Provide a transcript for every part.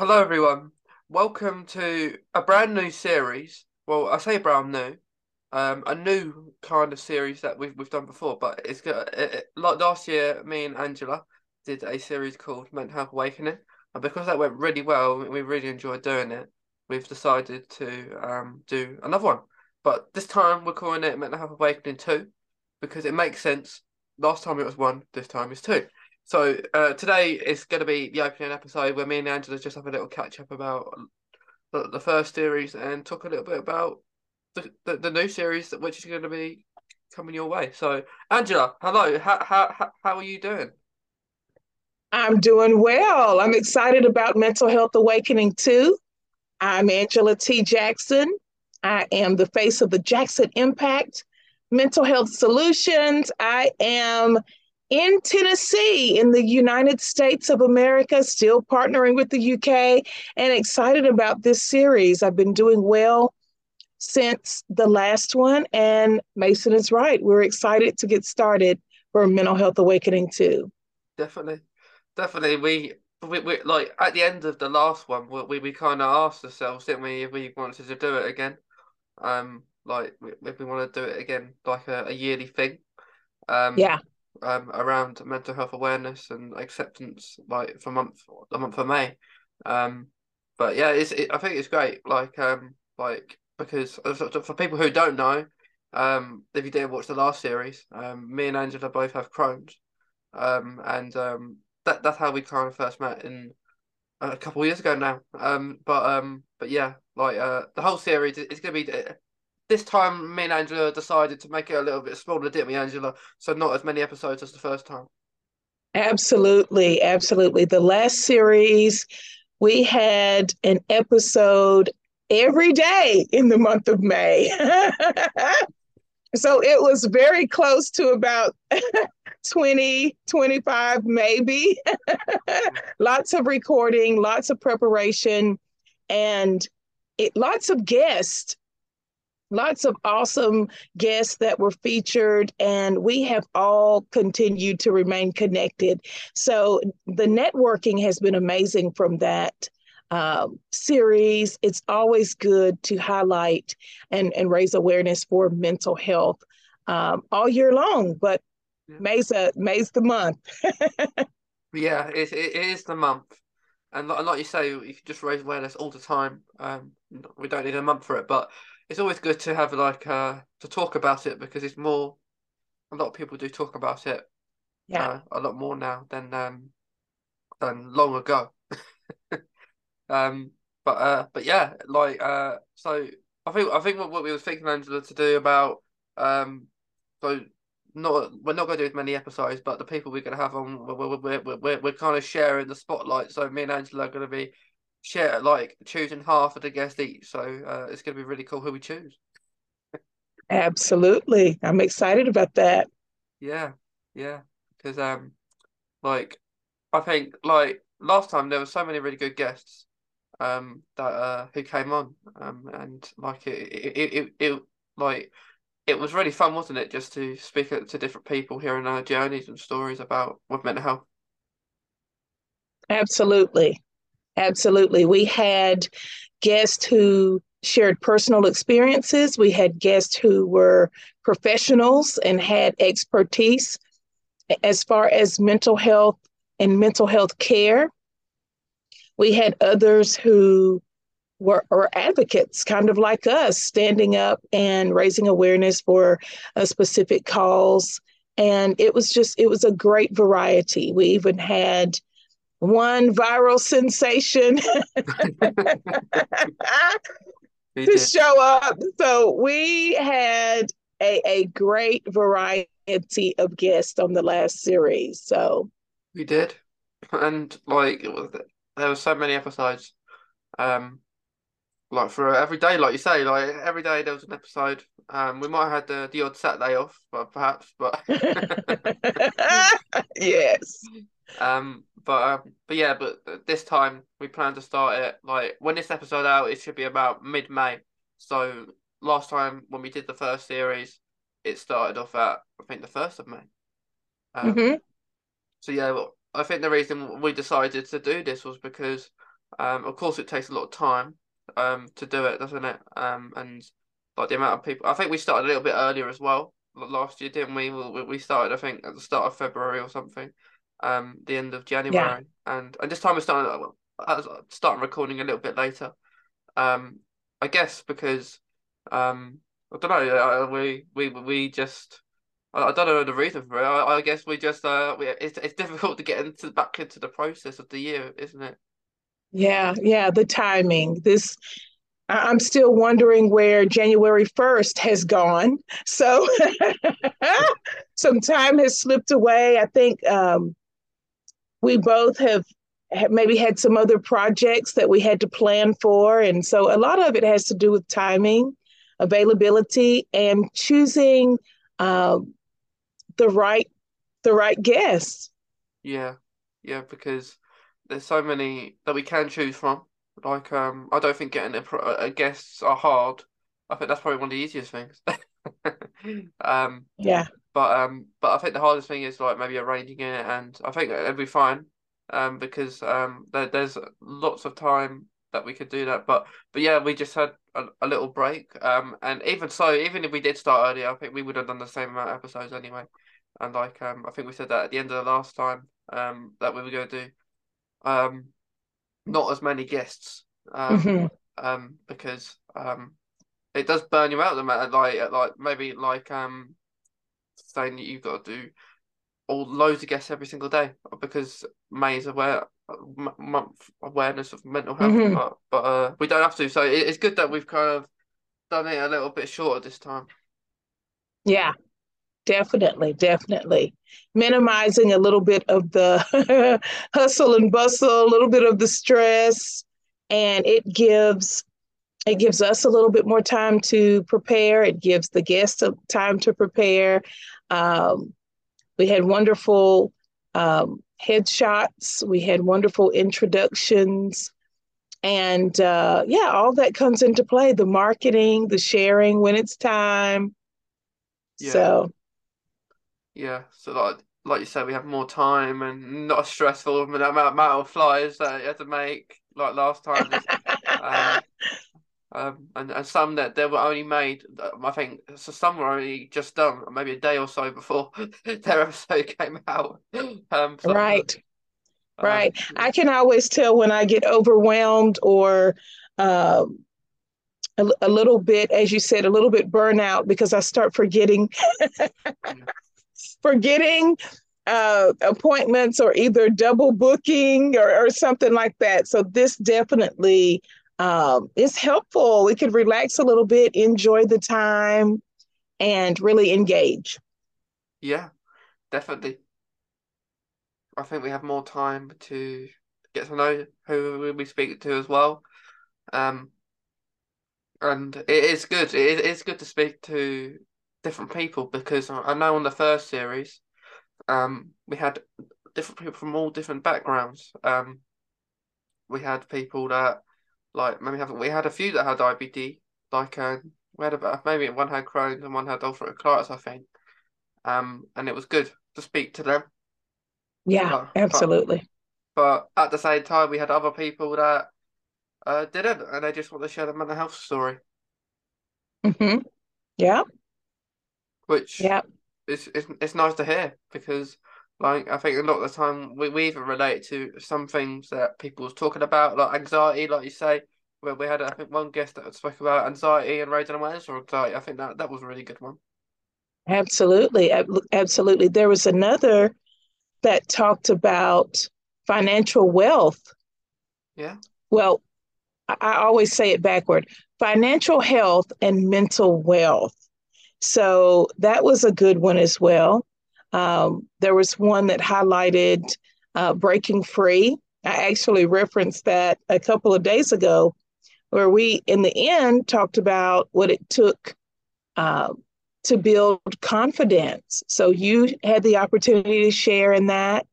Hello, everyone. Welcome to a brand new series. Well, I say brand new, um, a new kind of series that we've we've done before. But it's got it, like last year, me and Angela did a series called Mental Health Awakening, and because that went really well, we really enjoyed doing it. We've decided to um do another one, but this time we're calling it Mental Health Awakening Two, because it makes sense. Last time it was one, this time it's two. So uh, today is going to be the opening episode where me and Angela just have a little catch up about the, the first series and talk a little bit about the, the, the new series which is going to be coming your way. So Angela, hello. How how how are you doing? I'm doing well. I'm excited about Mental Health Awakening 2. I'm Angela T. Jackson. I am the face of the Jackson Impact Mental Health Solutions. I am in Tennessee, in the United States of America, still partnering with the UK and excited about this series. I've been doing well since the last one, and Mason is right. We're excited to get started for Mental Health Awakening 2. Definitely, definitely. We we, we like at the end of the last one, we we kind of asked ourselves, didn't we, if we wanted to do it again? Um, like if we want to do it again, like a, a yearly thing. Um, yeah um, around mental health awareness and acceptance, like for month the month of May. Um, but yeah, it's it, I think it's great. Like um, like because for people who don't know, um, if you didn't watch the last series, um, me and Angela both have Crohn's, um, and um, that that's how we kind of first met in a couple of years ago now. Um, but um, but yeah, like uh, the whole series is gonna be this time, me and Angela decided to make it a little bit smaller, didn't we, Angela? So not as many episodes as the first time. Absolutely, absolutely. The last series, we had an episode every day in the month of May. so it was very close to about 20, 25, maybe. lots of recording, lots of preparation, and it, lots of guests lots of awesome guests that were featured, and we have all continued to remain connected. So the networking has been amazing from that. Um, series. It's always good to highlight and, and raise awareness for mental health um, all year long, but yeah. May's, a, May's the month. yeah, it, it is the month. And like you say, you can just raise awareness all the time. Um, we don't need a month for it, but it's always good to have like uh to talk about it because it's more. A lot of people do talk about it. Yeah, uh, a lot more now than um than long ago. um, but uh, but yeah, like uh, so I think I think what, what we were thinking, Angela, to do about um, so not we're not going to do as many episodes, but the people we're going to have on, we're we're, we're, we're, we're kind of sharing the spotlight. So me and Angela are going to be share like choosing half of the guests each. So uh, it's going to be really cool who we choose. Absolutely, I'm excited about that. Yeah, yeah, because um, like I think like last time there were so many really good guests um that uh who came on um and like it it it, it, it like it was really fun wasn't it just to speak to different people hearing their journeys and stories about with mental health absolutely Absolutely. We had guests who shared personal experiences. We had guests who were professionals and had expertise as far as mental health and mental health care. We had others who were, were advocates, kind of like us, standing up and raising awareness for a specific cause. And it was just, it was a great variety. We even had one viral sensation to show up. So we had a, a great variety of guests on the last series. So we did. And like it was there were so many episodes. Um like for every day, like you say, like every day there was an episode. Um, we might have had the, the odd Saturday off, but perhaps, but yes. Um, but um, but yeah, but this time we plan to start it like when this episode out, it should be about mid May. So last time when we did the first series, it started off at I think the first of May. Um, mm-hmm. So yeah, well, I think the reason we decided to do this was because Um, of course, it takes a lot of time um to do it, doesn't it? Um, and like the amount of people, I think we started a little bit earlier as well last year, didn't we? We started, I think, at the start of February or something, um, the end of January, yeah. and and this time we're I was starting recording a little bit later. Um, I guess because um, I don't know, we we we just. I, don't know the reason for it. I, I guess we just uh, we, it's it's difficult to get into back into the process of the year, isn't it? Yeah, yeah, the timing. This I'm still wondering where January 1st has gone. So some time has slipped away. I think um, we both have, maybe had some other projects that we had to plan for. And so a lot of it has to do with timing, availability, and choosing um, the right the right guests. Yeah, yeah, because there's so many that we can choose from like, um, I don't think getting a, a guests are hard. I think that's probably one of the easiest things. um, yeah. But um, but I think the hardest thing is like maybe arranging it, and I think it'll be fine. Um, because um, there, there's lots of time that we could do that. But but yeah, we just had a, a little break. Um, and even so, even if we did start earlier, I think we would have done the same amount of episodes anyway. And like um, I think we said that at the end of the last time um that we were going to do. Um, not as many guests um, mm-hmm. um, because um, it does burn you out the matter like like maybe like um saying that you've got to do all loads of guests every single day because May is aware month awareness of mental health, mm-hmm. but, but uh, we don't have to. So it, it's good that we've kind of done it a little bit shorter this time. Yeah, definitely, definitely. Minimizing a little bit of the hustle and bustle, a little bit of the stress, and it gives it gives us a little bit more time to prepare. It gives the guests time to prepare. Um, we had wonderful um, headshots. We had wonderful introductions. And uh, yeah, all that comes into play the marketing, the sharing when it's time. Yeah. So yeah, so like like you said, we have more time and not as stressful amount, amount of flyers that you had to make like last time. um, um, and, and some that they were only made, I think, so some were only just done, maybe a day or so before their episode came out. Um, so, right, um, right. I can always tell when I get overwhelmed or um, a, a little bit, as you said, a little bit burnout because I start forgetting. forgetting uh, appointments or either double booking or, or something like that. So this definitely um, is helpful. We could relax a little bit, enjoy the time, and really engage. Yeah, definitely. I think we have more time to get to know who we speak to as well. Um, and it is good. It is good to speak to different people because I know on the first series, um, we had different people from all different backgrounds. Um, we had people that like maybe haven't we had a few that had IBD, like um, we had about maybe one had Crohn's and one had ulcerative colitis, I think. Um, and it was good to speak to them. Yeah, absolutely. But, but, at the same time, we had other people that uh, didn't, and they just want to share their mental health story. Mm-hmm. Yeah which yeah, it's, it's it's nice to hear because like I think a lot of the time we, we even relate to some things that people was talking about, like anxiety, like you say. Where we had, I think, one guest that spoke about anxiety and raising awareness for anxiety. I think that that was a really good one. Absolutely, absolutely. There was another that talked about financial wealth. Yeah. Well, I always say it backward: financial health and mental wealth. So that was a good one as well. Um, there was one that highlighted uh, breaking free. I actually referenced that a couple of days ago, where we, in the end, talked about what it took uh, to build confidence. So you had the opportunity to share in that.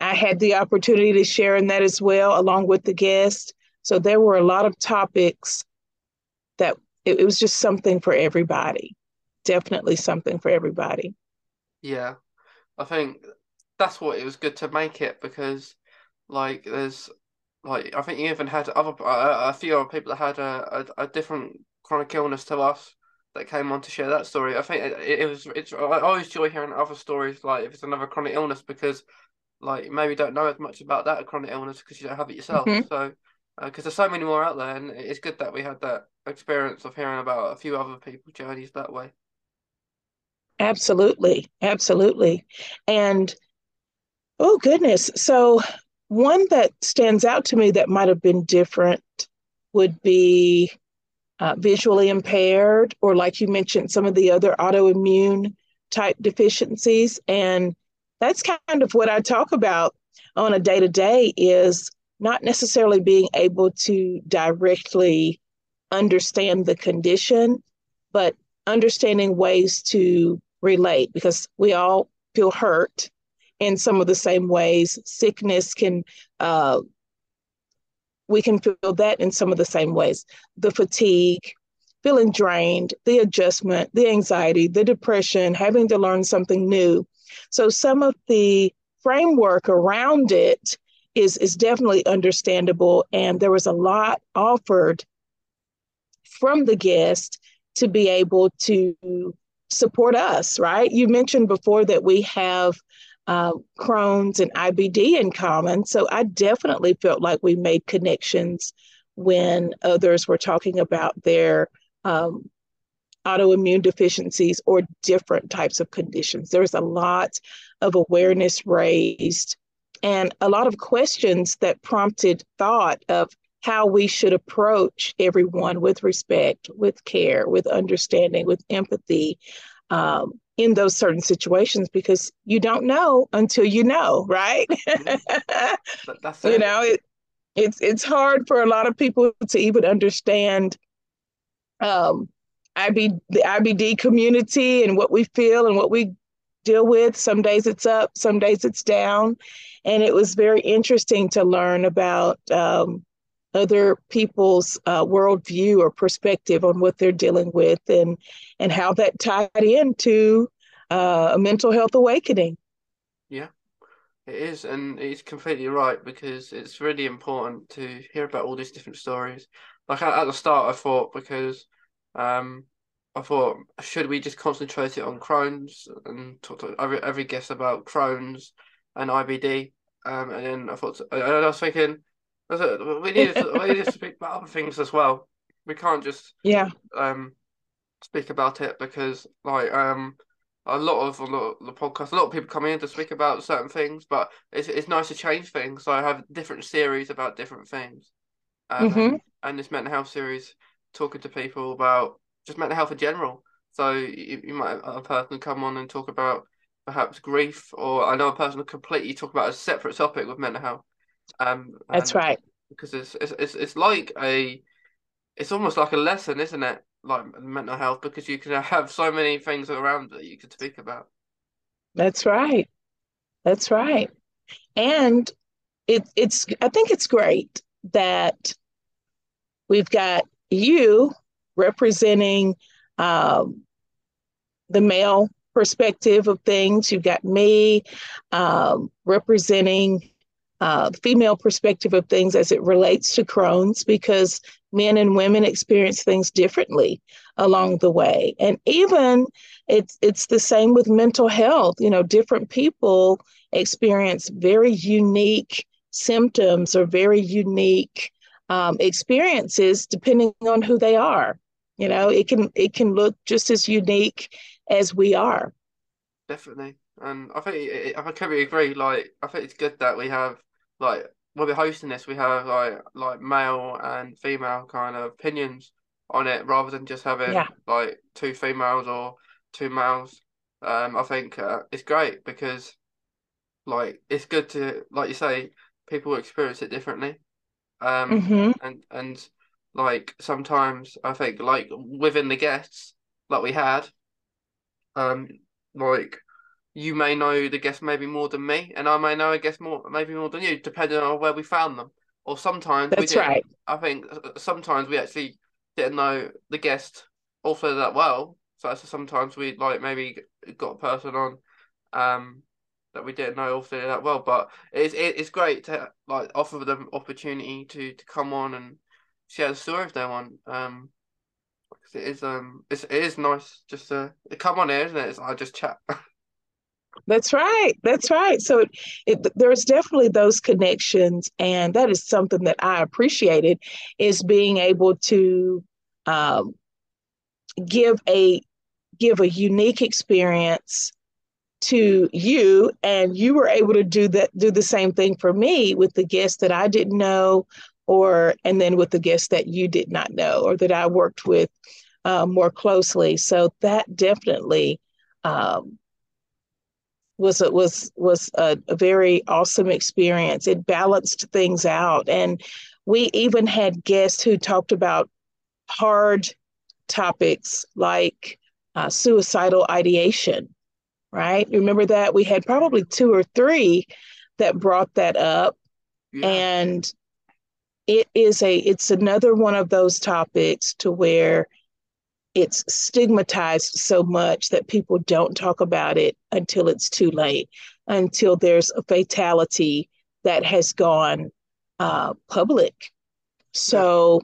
I had the opportunity to share in that as well, along with the guest. So there were a lot of topics that it, it was just something for everybody definitely something for everybody. Yeah. I think that's what it was good to make it because like there's like I think you even had other uh, a few other people that had a, a, a different chronic illness to us that came on to share that story. I think it, it was it's I always enjoy hearing other stories like if it's another chronic illness because like maybe don't know as much about that chronic illness because you don't have it yourself. Mm-hmm. So because uh, there's so many more out there, and it's good that we had that experience of hearing about a few other people's journeys that way. Absolutely, absolutely, and oh goodness, so one that stands out to me that might have been different would be uh, visually impaired, or like you mentioned, some of the other autoimmune type deficiencies. And that's kind of what I talk about on a day to day is not necessarily being able to directly understand the condition, but understanding ways to relate because we all feel hurt in some of the same ways. Sickness can, uh, we can feel that in some of the same ways. The fatigue, feeling drained, the adjustment, the anxiety, the depression, having to learn something new. So some of the framework around it is is definitely understandable and there was a lot offered from the guest to be able to support us right you mentioned before that we have uh, Crohn's and IBD in common. So I definitely felt like we made connections when others were talking about their um, autoimmune deficiencies or different types of conditions. There was a lot of awareness raised and a lot of questions that prompted thought of how we should approach everyone with respect, with care, with understanding, with empathy, um, in those certain situations because you don't know until you know, right? Mm-hmm. you know, it, it's it's hard for a lot of people to even understand um, IB the IBD community and what we feel and what we deal with. Some days it's up, some days it's down, and it was very interesting to learn about um, other people's uh, worldview or perspective on what they're dealing with and and how that tied into uh, a mental health awakening yeah it is and it's completely right because it's really important to hear about all these different stories like at, the start i thought because um I thought, should we just concentrate it on Crohn's and talk to every, every guest about Crohn's and IBD? Um, and then I thought, and I was thinking, we need to, we need to speak about other things as well. We can't just yeah um speak about it because like um a lot of a lot of the podcast, a lot of people come in to speak about certain things, but it's it's nice to change things. So I have different series about different things, um, mm-hmm. and, and this mental health series talking to people about just mental health in general. So you, you might have a person come on and talk about perhaps grief, or I know a person completely talk about a separate topic with mental health. Um, That's right. Because it's, it's it's it's like a, it's almost like a lesson, isn't it? Like mental health, because you can have so many things around that you could speak about. That's right. That's right. And it it's I think it's great that we've got you representing um, the male perspective of things. You've got me um, representing uh, female perspective of things as it relates to Crohn's because men and women experience things differently along the way. And even it's it's the same with mental health. You know, different people experience very unique symptoms or very unique um, experiences depending on who they are. You know, it can it can look just as unique as we are. Definitely, and I think I completely agree. Like, I think it's good that we have like when we're hosting this, we have like like male and female kind of opinions on it, rather than just having yeah. like two females or two males. Um, I think uh, it's great because like it's good to like you say people experience it differently. Um, mm-hmm. and and like sometimes I think like within the guests that we had, um, like you may know the guest maybe more than me, and I may know a guest more maybe more than you, depending on where we found them. Or sometimes that's right. I think sometimes we actually didn't know the guest also that well. So sometimes we like maybe got a person on, um, that we didn't know Australia that well. But it's it, it's great to like offer them opportunity to to come on and share the story of their one. Um, it is um it's, it is nice just to come on here, isn't it? It's, I just chat. That's right. That's right. So it, it, there's definitely those connections, and that is something that I appreciated is being able to um, give a give a unique experience to you and you were able to do that do the same thing for me with the guests that I didn't know or and then with the guests that you did not know or that I worked with uh, more closely so that definitely um, was a, was was a, a very awesome experience it balanced things out and we even had guests who talked about hard topics like uh, suicidal ideation right? Remember that we had probably two or three that brought that up. Yeah. And it is a it's another one of those topics to where it's stigmatized so much that people don't talk about it until it's too late, until there's a fatality that has gone uh, public. So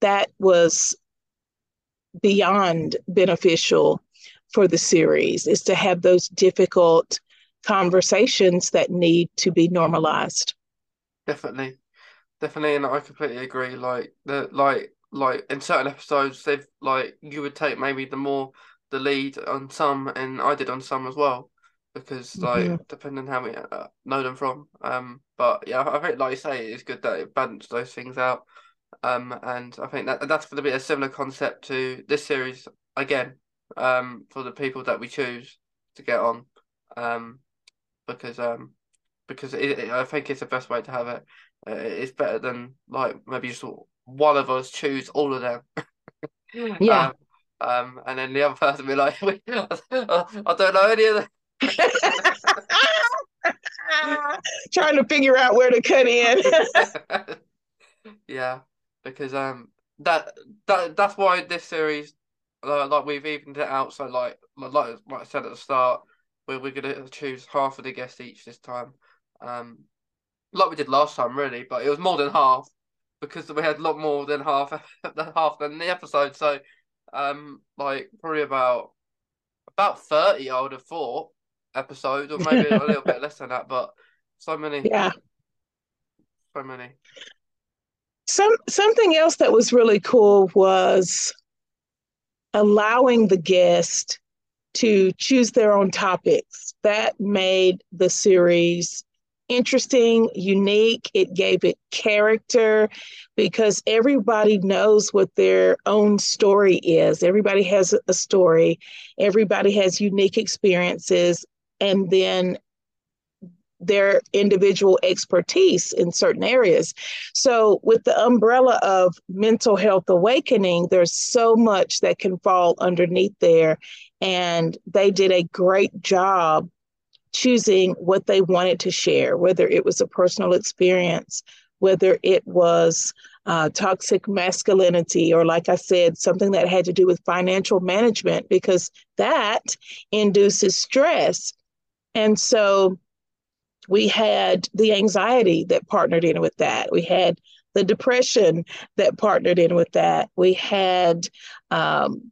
that was beyond beneficial for the series is to have those difficult conversations that need to be normalized. Definitely. Definitely and I completely agree. Like the like like in certain episodes they've like you would take maybe the more the lead on some and I did on some as well because like mm-hmm. depending how we uh, know them from um but yeah I think like you say it's good that it balanced those things out um and I think that that's going to be a similar concept to this series again um, for the people that we choose to get on, um, because um, because it, it, I think it's the best way to have it. Uh, it's better than like maybe just one of us choose all of them. yeah. Um, um, and then the other person be like, I don't know any of them. Trying to figure out where to cut in. yeah, because um, that that that's why this series uh, like we've evened it out. So like like like I said at the start, we're we're gonna choose half of the guests each this time. Um, like we did last time, really, but it was more than half because we had a lot more than half than half than the episode. So, um, like probably about about thirty, I would have thought episodes, or maybe a little bit less than that. But so many, yeah, so many. Some something else that was really cool was allowing the guest to choose their own topics. That made the series interesting, unique. It gave it character because everybody knows what their own story is. Everybody has a story, everybody has unique experiences. And then their individual expertise in certain areas. So, with the umbrella of mental health awakening, there's so much that can fall underneath there. And they did a great job choosing what they wanted to share, whether it was a personal experience, whether it was uh, toxic masculinity, or like I said, something that had to do with financial management, because that induces stress. And so, we had the anxiety that partnered in with that. We had the depression that partnered in with that. We had, um,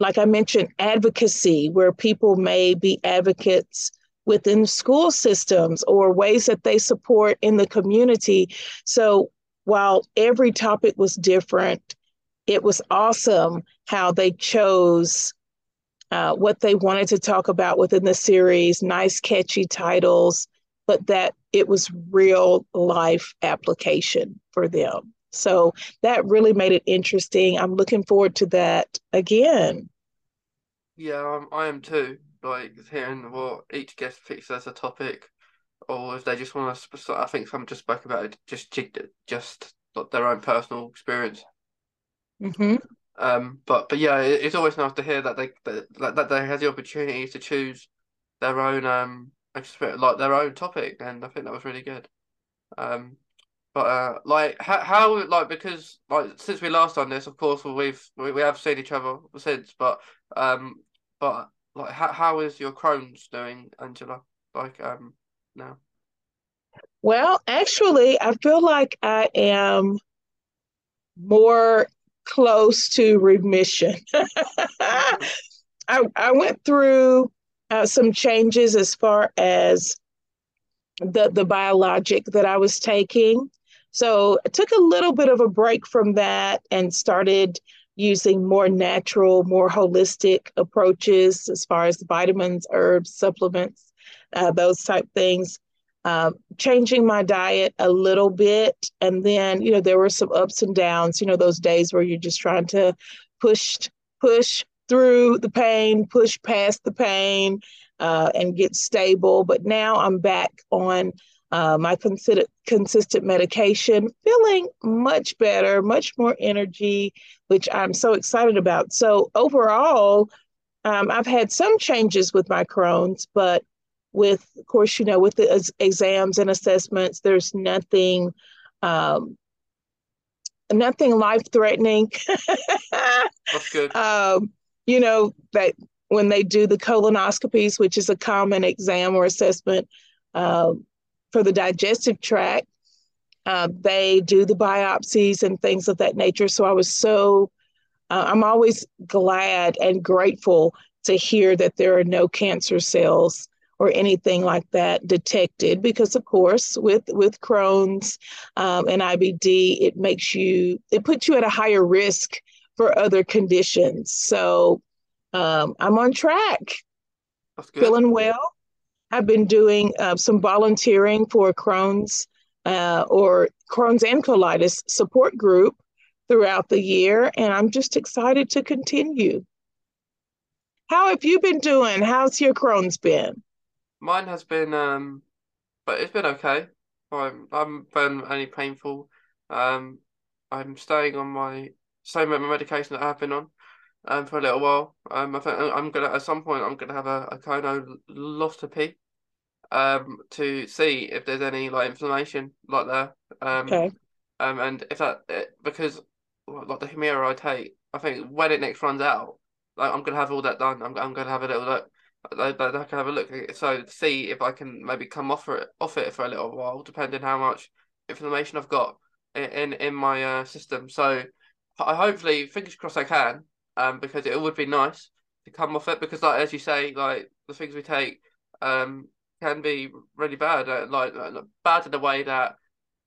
like I mentioned, advocacy, where people may be advocates within school systems or ways that they support in the community. So while every topic was different, it was awesome how they chose uh, what they wanted to talk about within the series, nice, catchy titles, but that it was real life application for them. So that really made it interesting. I'm looking forward to that again. Yeah, um, I am too. Like hearing what each guest picks as a topic, or if they just want to. I think some just spoke about it, just just their own personal experience. Mm-hmm. Um, but but yeah, it's always nice to hear that they that, that they have the opportunity to choose their own um like their own topic, and I think that was really good. Um, but uh, like how, how like because like since we last done this, of course, we've we, we have seen each other since, but um, but like how how is your Crohn's doing, Angela? Like um now. Well, actually, I feel like I am more close to remission. I, I went through uh, some changes as far as the, the biologic that I was taking. So I took a little bit of a break from that and started using more natural, more holistic approaches as far as vitamins, herbs, supplements, uh, those type things. Uh, changing my diet a little bit. And then, you know, there were some ups and downs, you know, those days where you're just trying to push, push through the pain, push past the pain, uh, and get stable. But now I'm back on uh, my consider- consistent medication, feeling much better, much more energy, which I'm so excited about. So overall, um, I've had some changes with my Crohn's, but with, of course, you know, with the exams and assessments, there's nothing, um, nothing life threatening. That's good. Um, you know that when they do the colonoscopies, which is a common exam or assessment, um, for the digestive tract. Uh, they do the biopsies and things of that nature. So I was so, uh, I'm always glad and grateful to hear that there are no cancer cells or anything like that detected because of course with with crohn's um, and ibd it makes you it puts you at a higher risk for other conditions so um, i'm on track feeling well I've been doing uh, some volunteering for Crohn's uh, or Crohn's and colitis support group throughout the year, and I'm just excited to continue. How have you been doing? How's your Crohn's been? Mine has been, um, but it's been okay. I'm, I haven't been any painful. Um, I'm staying on my same medication that I've been on um, for a little while. Um, I think I'm gonna at some point I'm gonna have a, a colonoscopy um to see if there's any like inflammation like there. Um, okay. Um, and if that eh, because like the Humira I take, I think when it next runs out, like I'm gonna have all that done. I'm I'm gonna have a little look. I, I can have a look. So see if I can maybe come off it off it for a little while, depending how much inflammation I've got in in, in my uh, system. So I hopefully fingers crossed I can um, because it would be nice to come off it because, like as you say, like the things we take um, can be really bad, uh, like, bad in a way that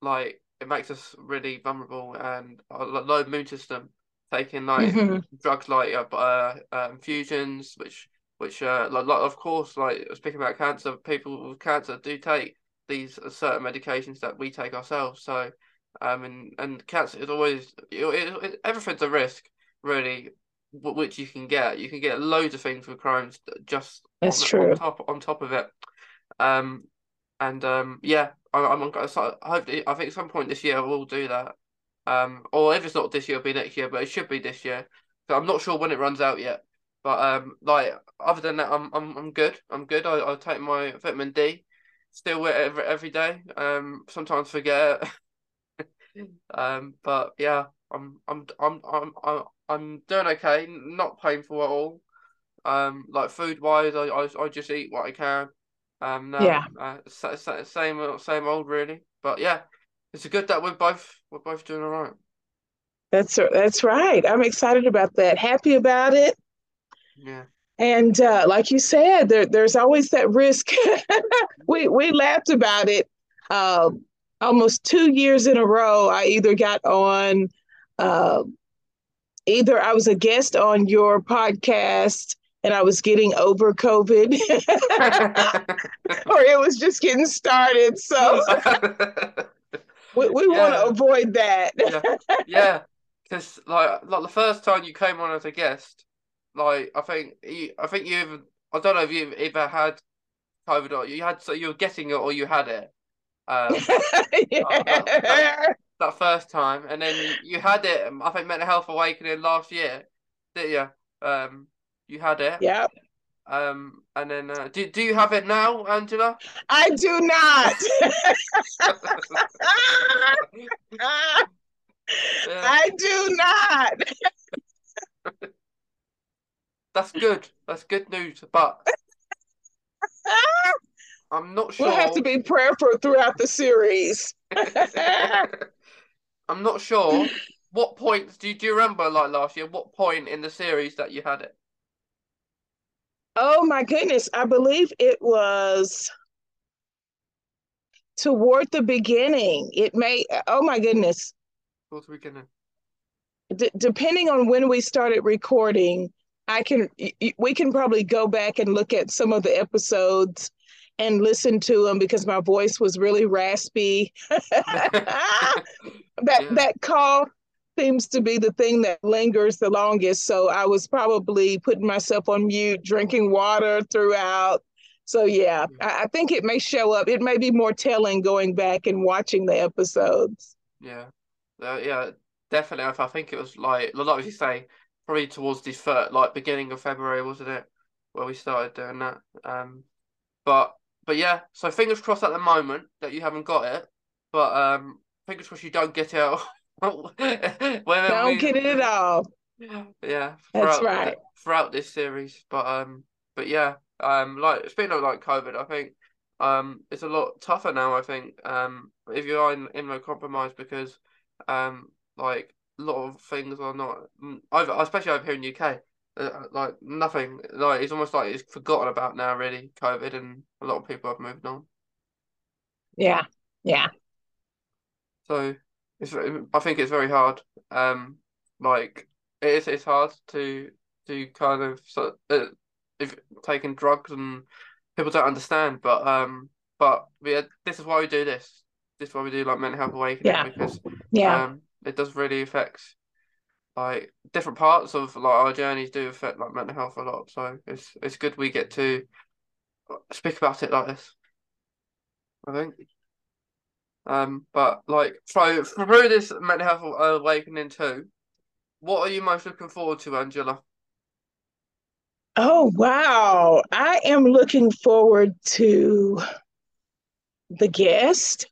like it makes us really vulnerable and uh, low immune system. Taking like mm-hmm. drugs like uh, uh, uh, infusions, which which uh, like, like of course, like speaking about cancer, people with cancer do take these certain medications that we take ourselves. So, um, and and cancer is always it, it, everything's a risk, really which you can get. You can get loads of things with Crohn's just That's on, true. on top on top of it. Um, and um, yeah, I, I'm on. So hopefully, I think at some point this year we'll do that. Um, or if it's not this year, it'll be next year, but it should be this year. So I'm not sure when it runs out yet. But um, like other than that, I'm I'm I'm good. I'm good. I I take my vitamin D, still wear every every day. Um, sometimes forget. um, but yeah, I'm I'm I'm I'm I'm I'm doing okay. Not painful at all. Um, like food wise, I, I I just eat what I can. Um, no, yeah. Uh, same same old really. But yeah, it's good that we're both we're both doing all right. That's that's right. I'm excited about that. Happy about it. Yeah. And uh, like you said, there, there's always that risk. we we laughed about it. Uh, almost two years in a row, I either got on uh, either I was a guest on your podcast and I was getting over COVID, or it was just getting started. So we, we yeah. want to avoid that. yeah, because yeah. like like the first time you came on as a guest, like I think you, I think you even I don't know if you ever had COVID or you had so you were getting it or you had it. Um, yeah that first time, and then you, you had it. Um, I think Mental Health Awakening last year, did you? Um, you had it. Yeah. Um, and then uh, do do you have it now, Angela? I do not. I do not. that's good. That's good news. But I'm not sure. We'll have to be prayerful throughout the series. I'm not sure. What points do you, do you remember like last year? What point in the series that you had it? Oh my goodness. I believe it was toward the beginning. It may, oh my goodness. Toward the beginning. D- depending on when we started recording, I can, we can probably go back and look at some of the episodes and listen to them because my voice was really raspy. that, yeah. that call seems to be the thing that lingers the longest. So I was probably putting myself on mute, drinking water throughout. So yeah, I, I think it may show up. It may be more telling going back and watching the episodes. Yeah, uh, yeah, definitely. I think it was like, like you say, probably towards the first, like beginning of February, wasn't it, where we started doing that. Um, but but yeah, so fingers crossed at the moment that you haven't got it. But um, fingers crossed you don't get it. All don't we, get it at all. Yeah, that's right. Throughout this series, but um, but yeah, um, like speaking of like COVID, I think um, it's a lot tougher now. I think um, if you are in immunocompromised because um, like a lot of things are not, over, especially over here in the UK. Uh, like nothing, like it's almost like it's forgotten about now. Really, COVID, and a lot of people have moved on. Yeah, yeah. So it's I think it's very hard. Um, like it is it's hard to to kind of so uh, if taking drugs and people don't understand, but um, but yeah, this is why we do this. This is why we do like mental health awakening yeah. because yeah, um, it does really affect like different parts of like our journeys do affect like mental health a lot. So it's it's good we get to speak about it like this. I think. Um, but like so through this mental health awakening too, what are you most looking forward to, Angela? Oh wow. I am looking forward to the guest.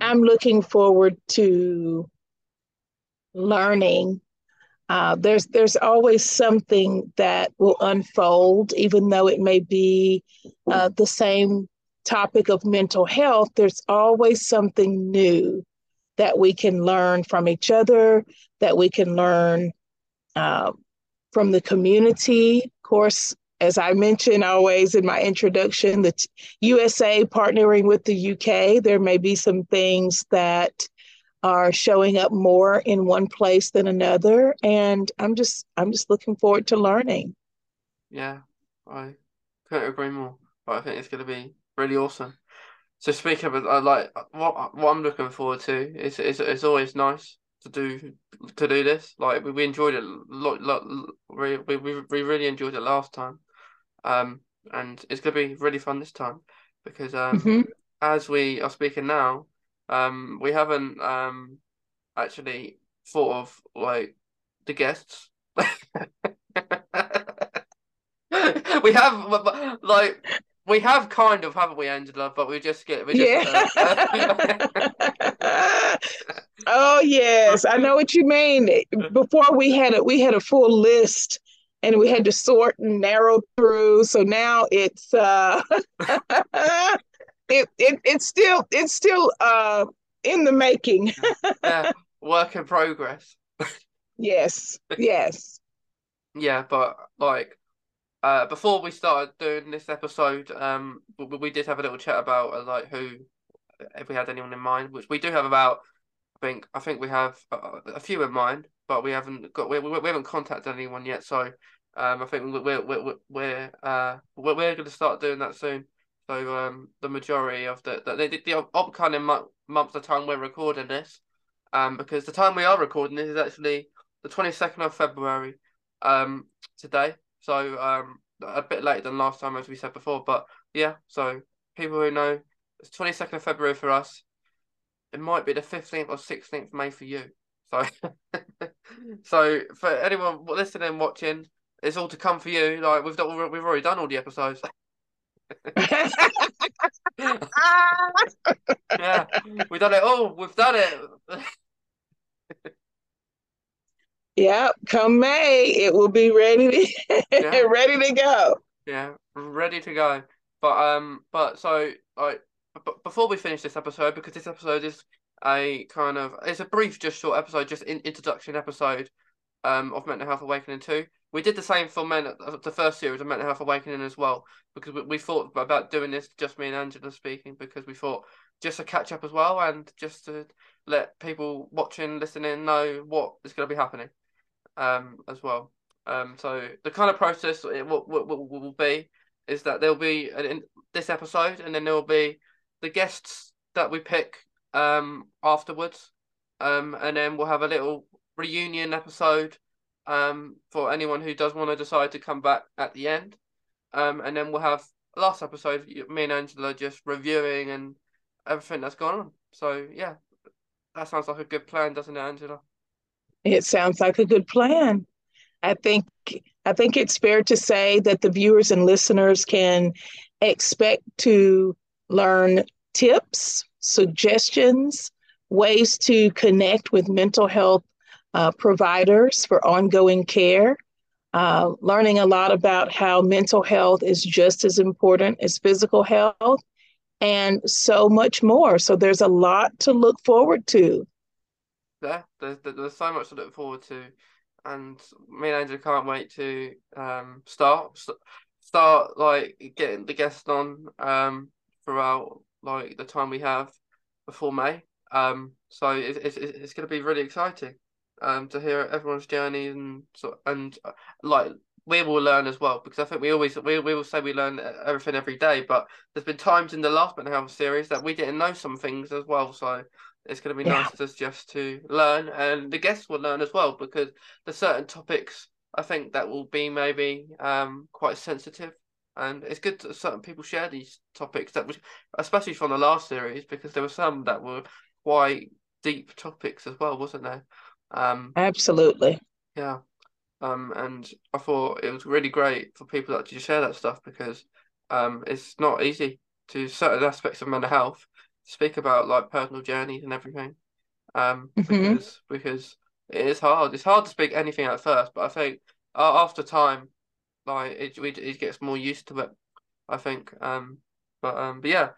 I'm looking forward to learning. Uh, there's there's always something that will unfold, even though it may be uh, the same topic of mental health, there's always something new that we can learn from each other, that we can learn uh, from the community. Of course, as I mentioned always in my introduction, the USA partnering with the UK, there may be some things that are showing up more in one place than another. And I'm just I'm just looking forward to learning. Yeah, I couldn't agree more. But I think it's gonna be really awesome. So speaking of uh, like what what I'm looking forward to is it's, it's always nice to do to do this. Like we, we enjoyed it lot, lot we, we we really enjoyed it last time, um, and it's gonna be really fun this time because um, mm-hmm. as we are speaking now, um, we haven't um actually thought of like the guests. we have like we have kind of, haven't we, Angela? But we just get, we just, yeah. Uh... oh yes, I know what you mean. Before we had a we had a full list, and we had to sort and narrow through. So now it's uh, it, it it's still it's still uh in the making. yeah, work in progress. yes, yes. Yeah, but like uh, before we started doing this episode, um, we, we did have a little chat about uh, like who, if we had anyone in mind, which we do have about. I think I think we have a, a few in mind, but we haven't got we, we, we haven't contacted anyone yet. So um, I think we're we're we're uh we're, we're going to start doing that soon. So um, the majority of the the the, the upcoming month, month the time we're recording this, um, because the time we are recording this is actually the twenty second of February, um, today. So um, a bit later than last time, as we said before. But yeah, so people who know, it's twenty second of February for us. It might be the fifteenth or sixteenth May for you. So, so for anyone listening, watching, it's all to come for you. Like we've done, we've already done all the episodes. yeah, we've done it all. We've done it. Yep, come May, it will be ready to yeah. ready to go. Yeah, ready to go. But um, but so like, but before we finish this episode, because this episode is a kind of it's a brief, just short episode, just in, introduction episode, um, of Mental Health Awakening two. We did the same for men the first series of Mental Health Awakening as well because we, we thought about doing this just me and Angela speaking because we thought just a catch up as well and just to let people watching listening know what is going to be happening um as well um so the kind of process it will, will, will be is that there'll be an, in this episode and then there'll be the guests that we pick um afterwards um and then we'll have a little reunion episode um, for anyone who does want to decide to come back at the end. Um, and then we'll have last episode, me and Angela just reviewing and everything that's gone on. So yeah, that sounds like a good plan, doesn't it, Angela? It sounds like a good plan. I think I think it's fair to say that the viewers and listeners can expect to learn tips, suggestions, ways to connect with mental health uh, providers for ongoing care, uh, learning a lot about how mental health is just as important as physical health, and so much more. So there's a lot to look forward to. Yeah, there's, there's so much to look forward to. And me and Andrew can't wait to um, start start like getting the guests on um, throughout like the time we have before May. Um, so it, it, it's going to be really exciting um, to hear everyone's journey and so and uh, like we will learn as well because I think we always we, we will say we learn everything every day, but there's been times in the last mental health series that we didn't know some things as well. So it's going to be yeah. nice to just to learn, and the guests will learn as well because there's certain topics I think that will be maybe um quite sensitive, and it's good that certain people share these topics that was especially from the last series because there were some that were quite deep topics as well, wasn't there? Um, Absolutely. Yeah. Um, and I thought it was really great for people that to share that stuff because um, it's not easy to certain aspects of mental health speak about like personal journeys and everything. Um, mm-hmm. because because it is hard. It's hard to speak anything at first, but I think uh, after time, like it, it, it gets more used to it. I think. Um, but um, but yeah,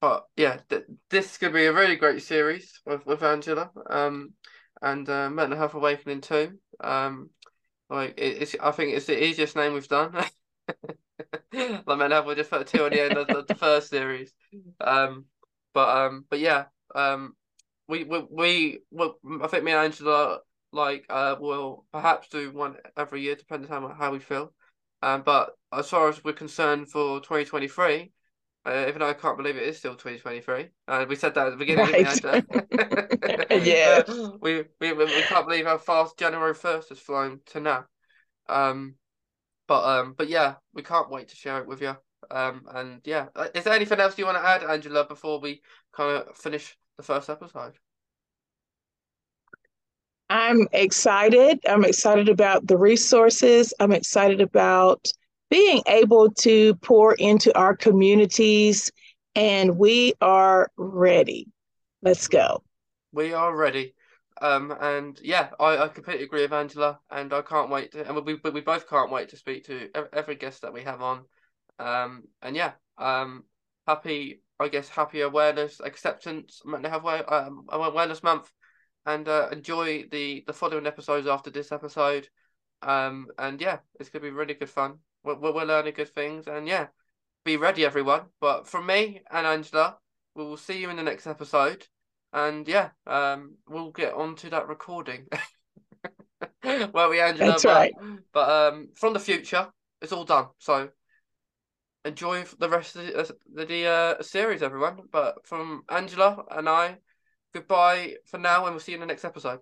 but yeah, th- this is gonna be a really great series with with Angela. Um, and uh, Mental Health Awakening two. Um, like it, it's, I think it's the easiest name we've done. like Mental Health, we just put two on the end of the, the first series. Um, but um, but yeah, um, we we we, we I think me and Angela like uh will perhaps do one every year, depending on how we feel. Um, but as far as we're concerned for twenty twenty three, uh, even though I can't believe it is still 2023. Uh, we said that at the beginning. Right. yeah. Uh, we, we we can't believe how fast January 1st has flown to now. Um, but um, but yeah, we can't wait to share it with you. Um, and yeah, uh, is there anything else you want to add, Angela, before we kind of finish the first episode? I'm excited. I'm excited about the resources. I'm excited about being able to pour into our communities, and we are ready. Let's go. We are ready. Um, and yeah, I, I completely agree with Angela, and I can't wait to, and we, we both can't wait to speak to every guest that we have on. Um, and yeah, um, happy, I guess, happy awareness, acceptance, mental health um, awareness month, and uh, enjoy the the following episodes after this episode. Um, and yeah, it's gonna be really good fun we're, we're learning good things, and yeah, be ready, everyone. But from me and Angela, we will see you in the next episode, and yeah, um, we'll get on to that recording. Where we, Angela? That's but, right. But um, from the future, it's all done. So enjoy the rest of the, uh, the uh, series, everyone. But from Angela and I, goodbye for now, and we'll see you in the next episode.